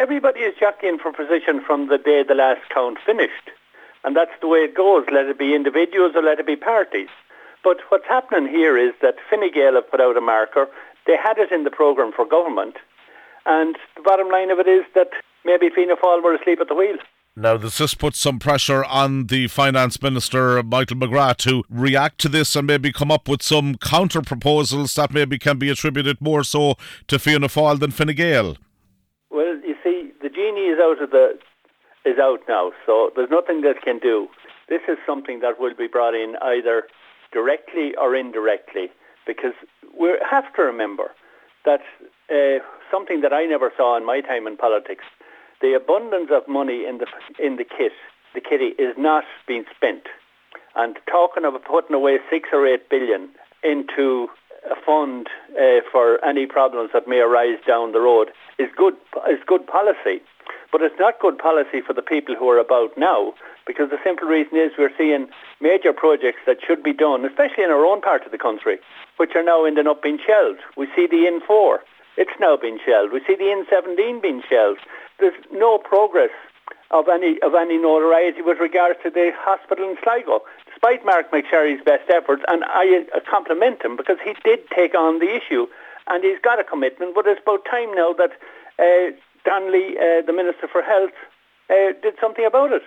everybody is jockeying for position from the day the last count finished. And that's the way it goes, let it be individuals or let it be parties. But what's happening here is that Fine Gael have put out a marker. They had it in the programme for government. And the bottom line of it is that maybe Fianna Fáil were asleep at the wheel. Now, this put some pressure on the Finance Minister, Michael McGrath, to react to this and maybe come up with some counter proposals that maybe can be attributed more so to Fianna Fáil than Fine Gael? Is out of the is out now, so there's nothing that can do. This is something that will be brought in either directly or indirectly, because we have to remember that uh, something that I never saw in my time in politics, the abundance of money in the in the kit, the kitty, is not being spent. And talking of putting away six or eight billion into a fund uh, for any problems that may arise down the road is good is good policy. But it's not good policy for the people who are about now because the simple reason is we're seeing major projects that should be done, especially in our own part of the country, which are now ending up being shelved. We see the N4, it's now been shelved. We see the N17 being shelved. There's no progress of any of any notoriety with regards to the hospital in Sligo, despite Marc MacSharry's best efforts, and I compliment him because he did take on the issue and he's got a commitment. But it's about time now that uh, Donnelly, uh, the Minister for Health, uh, did something about it.